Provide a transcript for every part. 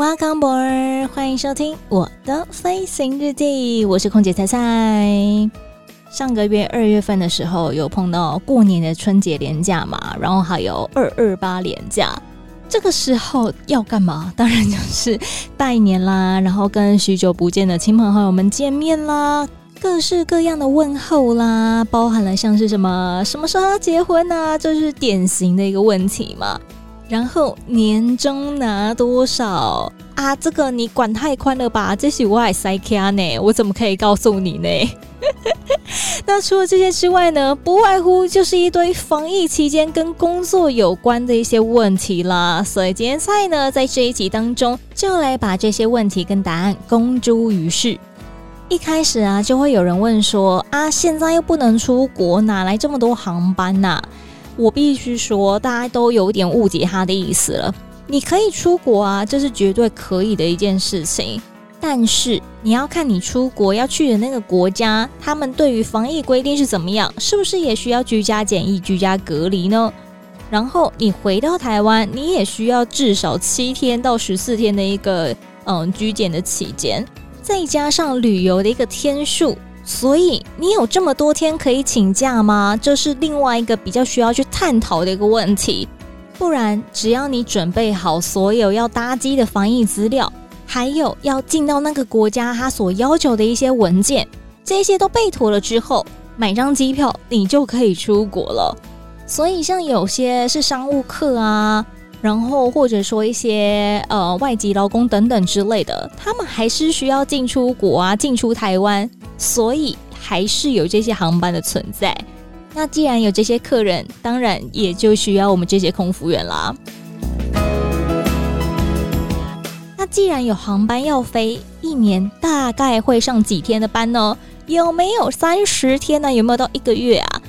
Welcome 欢迎收听我的飞行日记，我是空姐菜菜。上个月二月份的时候，有碰到过年的春节连假嘛，然后还有二二八连假。这个时候要干嘛？当然就是拜年啦，然后跟许久不见的亲朋好友们见面啦，各式各样的问候啦，包含了像是什么什么时候要结婚啊，这是典型的一个问题嘛。然后年终拿多少啊？这个你管太宽了吧？这是我还塞卡呢，我怎么可以告诉你呢？那除了这些之外呢，不外乎就是一堆防疫期间跟工作有关的一些问题啦。所以今天菜呢，在这一集当中，就来把这些问题跟答案公诸于世。一开始啊，就会有人问说啊，现在又不能出国，哪来这么多航班呐、啊？我必须说，大家都有点误解他的意思了。你可以出国啊，这是绝对可以的一件事情。但是你要看你出国要去的那个国家，他们对于防疫规定是怎么样，是不是也需要居家检疫、居家隔离呢？然后你回到台湾，你也需要至少七天到十四天的一个嗯居检的期间，再加上旅游的一个天数。所以你有这么多天可以请假吗？这是另外一个比较需要去探讨的一个问题。不然，只要你准备好所有要搭机的防疫资料，还有要进到那个国家他所要求的一些文件，这些都备妥了之后，买张机票你就可以出国了。所以，像有些是商务客啊，然后或者说一些呃外籍劳工等等之类的，他们还是需要进出国啊，进出台湾。所以还是有这些航班的存在。那既然有这些客人，当然也就需要我们这些空服员啦。那既然有航班要飞，一年大概会上几天的班呢？有没有三十天呢？有没有到一个月啊？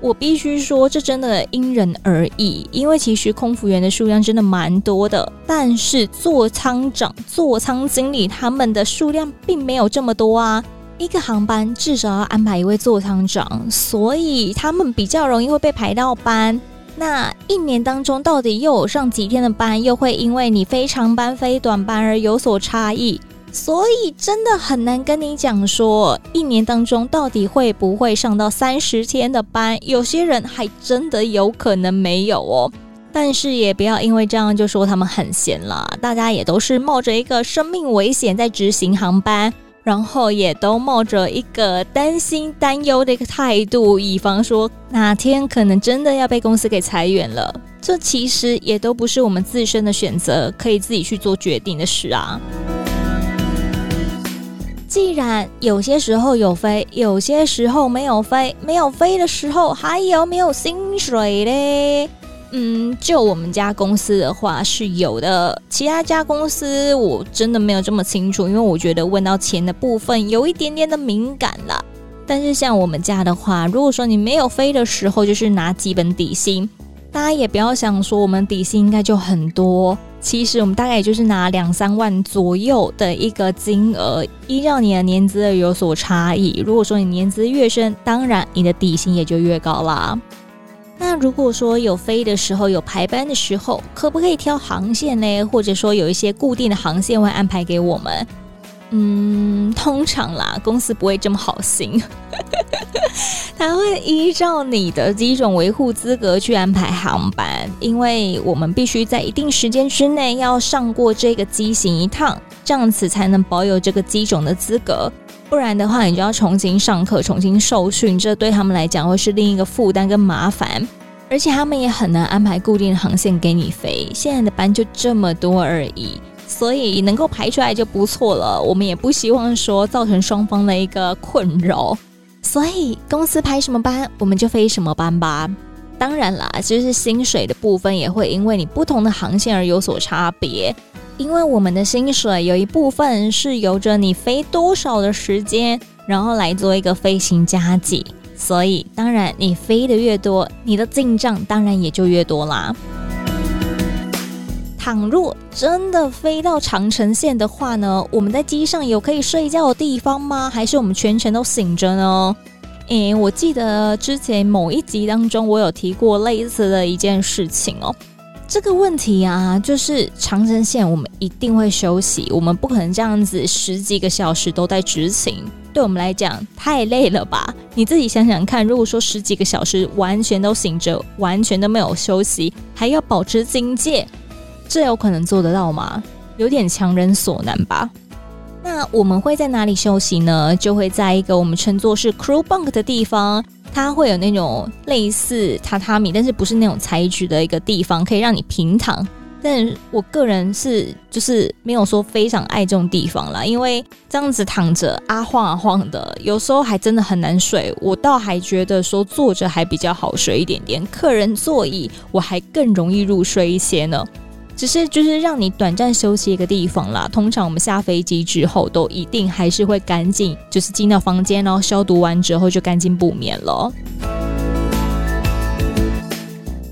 我必须说，这真的因人而异。因为其实空服员的数量真的蛮多的，但是座舱长、座舱经理他们的数量并没有这么多啊。一个航班至少要安排一位座舱长，所以他们比较容易会被排到班。那一年当中到底又有上几天的班，又会因为你飞长班、飞短班而有所差异。所以真的很难跟你讲说，一年当中到底会不会上到三十天的班？有些人还真的有可能没有哦。但是也不要因为这样就说他们很闲了，大家也都是冒着一个生命危险在执行航班。然后也都冒着一个担心、担忧的一个态度，以防说哪天可能真的要被公司给裁员了。这其实也都不是我们自身的选择，可以自己去做决定的事啊。既然有些时候有飞，有些时候没有飞，没有飞的时候还有没有薪水嘞？嗯，就我们家公司的话是有的，其他家公司我真的没有这么清楚，因为我觉得问到钱的部分有一点点的敏感啦。但是像我们家的话，如果说你没有飞的时候，就是拿基本底薪，大家也不要想说我们底薪应该就很多，其实我们大概也就是拿两三万左右的一个金额，依照你的年资有所差异。如果说你年资越深，当然你的底薪也就越高啦。那如果说有飞的时候，有排班的时候，可不可以挑航线呢？或者说有一些固定的航线会安排给我们？嗯，通常啦，公司不会这么好心，他会依照你的机种维护资格去安排航班，因为我们必须在一定时间之内要上过这个机型一趟，这样子才能保有这个机种的资格。不然的话，你就要重新上课、重新受训，这对他们来讲会是另一个负担跟麻烦，而且他们也很难安排固定航线给你飞。现在的班就这么多而已，所以能够排出来就不错了。我们也不希望说造成双方的一个困扰，所以公司排什么班，我们就飞什么班吧。当然啦，就是薪水的部分也会因为你不同的航线而有所差别。因为我们的薪水有一部分是由着你飞多少的时间，然后来做一个飞行加计，所以当然你飞的越多，你的进账当然也就越多啦。倘若真的飞到长城线的话呢，我们在机上有可以睡觉的地方吗？还是我们全程都醒着呢？诶，我记得之前某一集当中，我有提过类似的一件事情哦。这个问题啊，就是长城线我们一定会休息，我们不可能这样子十几个小时都在执勤，对我们来讲太累了吧？你自己想想看，如果说十几个小时完全都醒着，完全都没有休息，还要保持警戒，这有可能做得到吗？有点强人所难吧。那我们会在哪里休息呢？就会在一个我们称作是 crew bunk 的地方，它会有那种类似榻榻米，但是不是那种材质的一个地方，可以让你平躺。但我个人是就是没有说非常爱这种地方啦，因为这样子躺着啊晃啊晃的，有时候还真的很难睡。我倒还觉得说坐着还比较好睡一点点，客人座椅我还更容易入睡一些呢。只是就是让你短暂休息一个地方啦。通常我们下飞机之后，都一定还是会赶紧就是进到房间，然后消毒完之后就赶紧补眠了。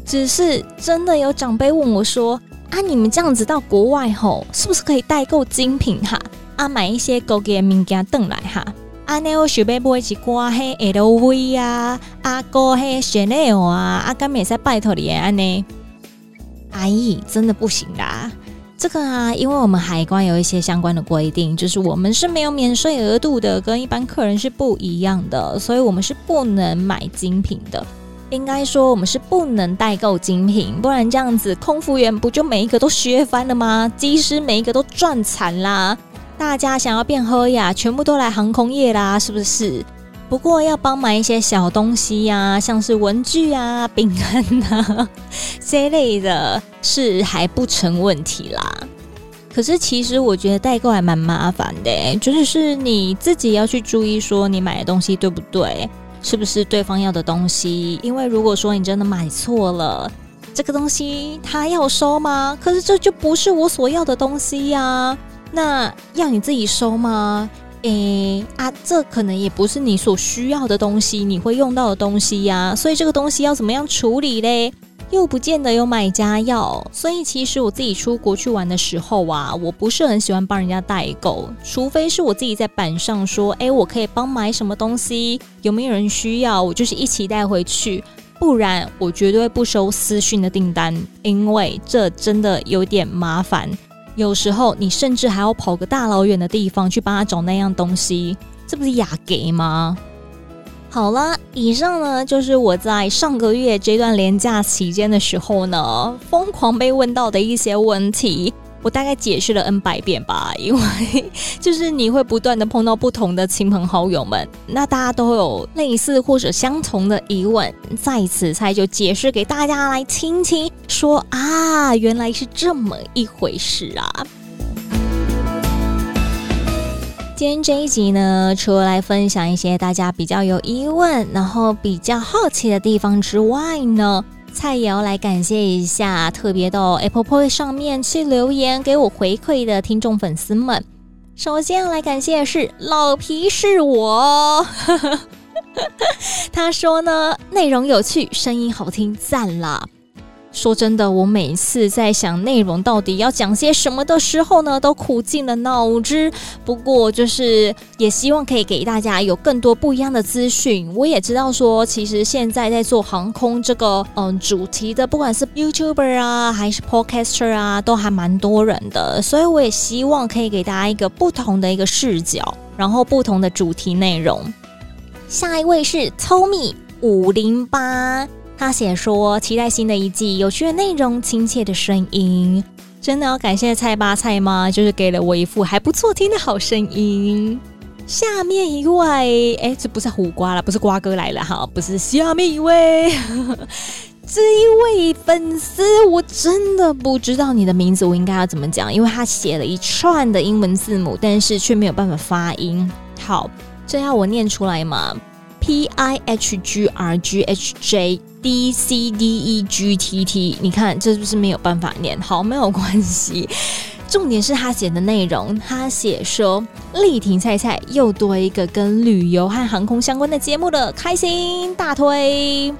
只是真的有长辈问我说：“啊，你们这样子到国外后，是不是可以代购精品哈？啊，买一些高级的物件回来哈？啊，那我准备买一支挂黑 LV 啊，啊，高黑 Chanel 啊，啊，敢没使拜托你安呢？”阿姨，真的不行啦！这个啊，因为我们海关有一些相关的规定，就是我们是没有免税额度的，跟一般客人是不一样的，所以我们是不能买精品的。应该说，我们是不能代购精品，不然这样子，空服员不就每一个都削翻了吗？机师每一个都赚惨啦！大家想要变喝呀，全部都来航空业啦，是不是？不过要帮买一些小东西呀、像是文具啊、饼干呐 这类的，是还不成问题啦。可是其实我觉得代购还蛮麻烦的，就是你自己要去注意说你买的东西对不对，是不是对方要的东西？因为如果说你真的买错了，这个东西他要收吗？可是这就不是我所要的东西呀、那要你自己收吗？诶啊，这可能也不是你所需要的东西，你会用到的东西呀，所以这个东西要怎么样处理嘞？又不见得有买家要，所以其实我自己出国去玩的时候啊，我不是很喜欢帮人家代购，除非是我自己在板上说，诶，我可以帮买什么东西，有没有人需要，我就是一起带回去，不然我绝对不收私讯的订单，因为这真的有点麻烦。有时候你甚至还要跑个大老远的地方去帮他找那样东西，这不是雅给吗？好了，以上呢就是我在上个月这段廉假期间的时候呢，疯狂被问到的一些问题。我大概解释了 N 百遍吧，因为就是你会不断的碰到不同的亲朋好友们，那大家都有类似或者相同的疑问，在此才就解释给大家来听听，说啊，原来是这么一回事啊。今天这一集呢，除了来分享一些大家比较有疑问，然后比较好奇的地方之外呢，菜也要来感谢一下，特别到 Apple Podcast 上面去留言给我回馈的听众粉丝们。首先要来感谢的是老皮是我，他说呢，内容有趣，声音好听，赞了。说真的，我每次在想内容到底要讲些什么的时候呢，都苦尽了脑汁。不过，就是也希望可以给大家有更多不一样的资讯。我也知道说，其实现在在做航空这个嗯主题的，不管是 YouTuber 啊，还是 Podcaster 啊，都还蛮多人的。所以，我也希望可以给大家一个不同的一个视角，然后不同的主题内容。下一位是 Tommy 五零八。他写说：“期待新的一季，有趣的内容，亲切的声音，真的要感谢菜爸菜妈，就是给了我一副还不错听的好声音。”下面一位，哎，这不是胡瓜了，不是瓜哥来了哈，不是下面一位，这一位粉丝，我真的不知道你的名字，我应该要怎么讲？因为他写了一串的英文字母，但是却没有办法发音。好，这要我念出来吗？P I H G R G H J D C D E G T T，你看这是不是没有办法念？好，没有关系。重点是他写的内容，他写说丽婷菜菜又多一个跟旅游和航空相关的节目了，开心大推！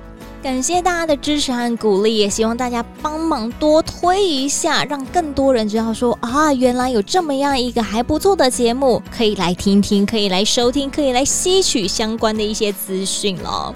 感谢大家的支持和鼓励，也希望大家帮忙多推一下，让更多人知道说啊，原来有这么样一个还不错的节目，可以来听听，可以来收听，可以来吸取相关的一些资讯了。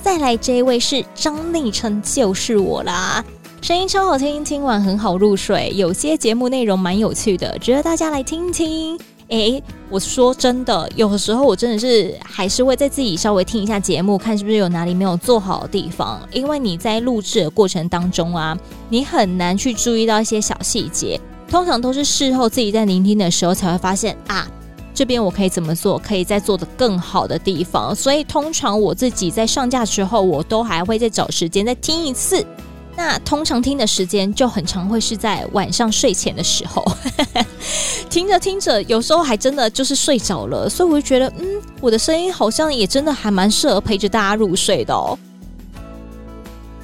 再来这一位是张昵称就是我啦，声音超好听，听完很好入睡，有些节目内容蛮有趣的，值得大家来听听。诶，我说真的，有时候我真的是还是会在自己稍微听一下节目，看是不是有哪里没有做好的地方。因为你在录制的过程当中啊，你很难去注意到一些小细节，通常都是事后自己在聆听的时候才会发现啊，这边我可以怎么做，可以再做得更好的地方。所以通常我自己在上架之后，我都还会再找时间再听一次。那通常听的时间就很常，会是在晚上睡前的时候，听着听着，有时候还真的就是睡着了，所以我就觉得，嗯，我的声音好像也真的还蛮适合陪着大家入睡的哦。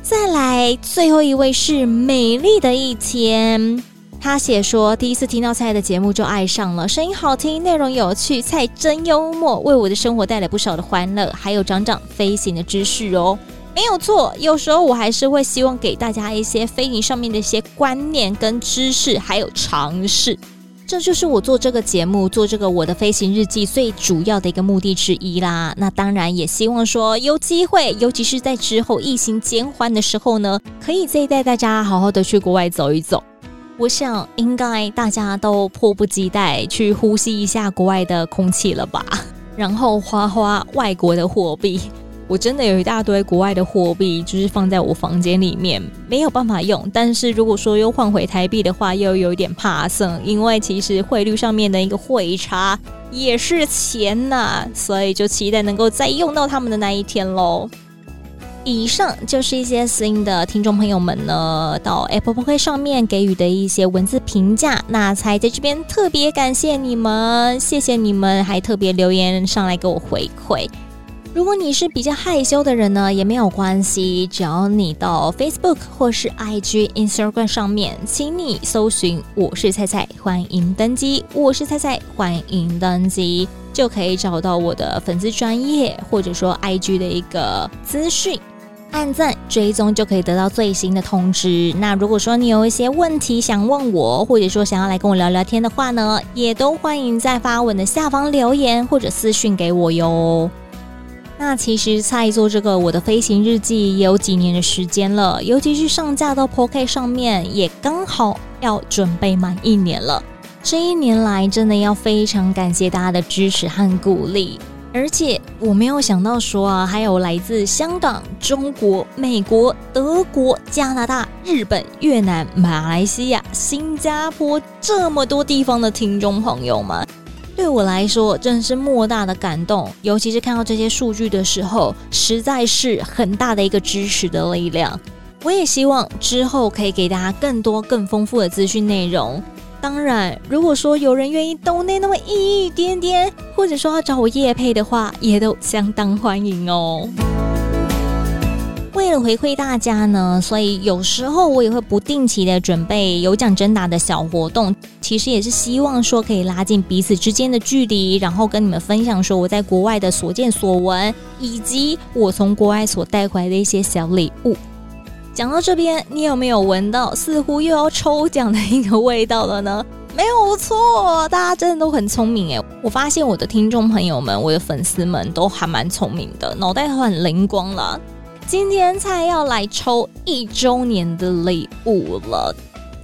再来，最后一位是美丽的一天，他写说第一次听到菜的节目就爱上了，声音好听，内容有趣，菜真幽默，为我的生活带来不少的欢乐，还有长长飞行的知识哦。没有错，有时候我还是会希望给大家一些飞行上面的一些观念跟知识，还有常识。这就是我做这个节目、做这个我的飞行日记最主要的一个目的之一啦。那当然也希望说有机会，尤其是在之后疫情减缓的时候呢，可以再带大家好好的去国外走一走。我想应该大家都迫不及待去呼吸一下国外的空气了吧，然后花花外国的货币。我真的有一大堆国外的货币，就是放在我房间里面，没有办法用。但是如果说又换回台币的话，又有一点怕剩，因为其实汇率上面的一个汇差也是钱呐、所以就期待能够再用到他们的那一天喽。以上就是一些新的听众朋友们呢，到 Apple p o c a 上面给予的一些文字评价，那才在这边特别感谢你们，谢谢你们，还特别留言上来给我回馈。如果你是比较害羞的人呢，也没有关系，只要你到 Facebook 或是 IG、Instagram 上面，请你搜寻“我是菜菜”，欢迎登机。我是菜菜，欢迎登机，就可以找到我的粉丝专业，或者说 IG 的一个资讯，按赞追踪就可以得到最新的通知。那如果说你有一些问题想问我，或者说想要来跟我聊聊天的话呢，也都欢迎在发文的下方留言或者私讯给我哟。那其实在做这个我的飞行日记也有几年的时间了，尤其是上架到 Podcast 上面，也刚好要准备满一年了。这一年来，真的要非常感谢大家的支持和鼓励。而且我没有想到说啊，还有来自香港、中国、美国、德国、加拿大、日本、越南、马来西亚、新加坡这么多地方的听众朋友们。对我来说，真的是莫大的感动，尤其是看到这些数据的时候，实在是很大的一个支持的力量。我也希望之后可以给大家更多、更丰富的资讯内容。当然，如果说有人愿意兜内那么一点点，或者说要找我夜配的话，也都相当欢迎哦。为了回馈大家呢，所以有时候我也会不定期的准备有奖征答的小活动，其实也是希望说可以拉近彼此之间的距离，然后跟你们分享说我在国外的所见所闻，以及我从国外所带回来的一些小礼物。讲到这边，你有没有闻到似乎又要抽奖的一个味道了呢？没有错，大家真的都很聪明诶，我发现我的听众朋友们，我的粉丝们都还蛮聪明的，脑袋都很灵光了。今天才要来抽一周年的礼物了。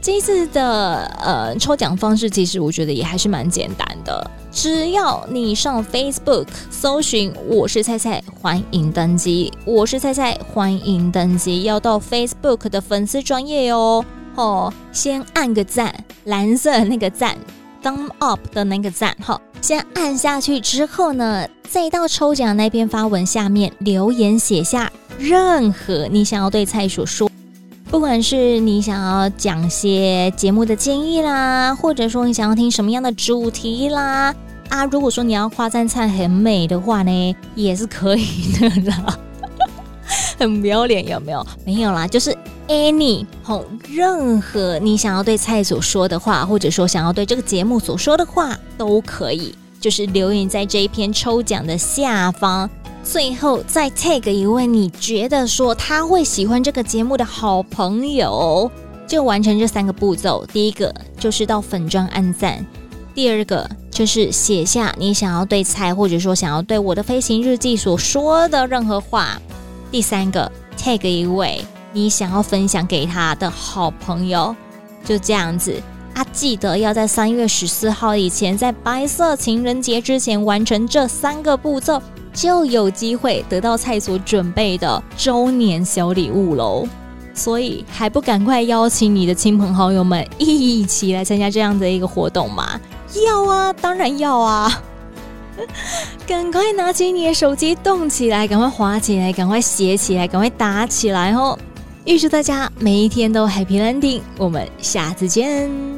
这次的呃抽奖方式，其实我觉得也还是蛮简单的。只要你上 Facebook 搜寻“我是菜菜”，欢迎登机。我是菜菜，欢迎登机。要到 Facebook 的粉丝专页哦。哦，先按个赞，蓝色那个赞，thumb up 的那个赞。好，先按下去之后呢，再到抽奖那篇发文下面留言写下。任何你想要对菜所说，不管是你想要讲些节目的建议啦，或者说你想要听什么样的主题啦，啊，如果说你要夸赞菜很美的话呢，也是可以的啦。很不要脸有没有？没有啦，就是 any 吼，任何你想要对菜所说的话，或者说想要对这个节目所说的话都可以，就是留言在这一篇抽奖的下方，最后再 tag 一位你觉得说他会喜欢这个节目的好朋友，就完成这三个步骤。第一个就是到粉专按赞，第二个就是写下你想要对菜，或者说想要对我的飞行日记所说的任何话。第三个，tag 一位你想要分享给他的好朋友，就这样子啊！记得要在三月十四号以前，在白色情人节之前完成这三个步骤，就有机会得到菜所准备的周年小礼物喽！所以还不赶快邀请你的亲朋好友们一起来参加这样的一个活动吗？要啊，当然要啊！赶快拿起你的手机，动起来，赶快滑起来，赶快写起来，赶快打起来哦！预祝大家每一天都 Happy Landing，我们下次见。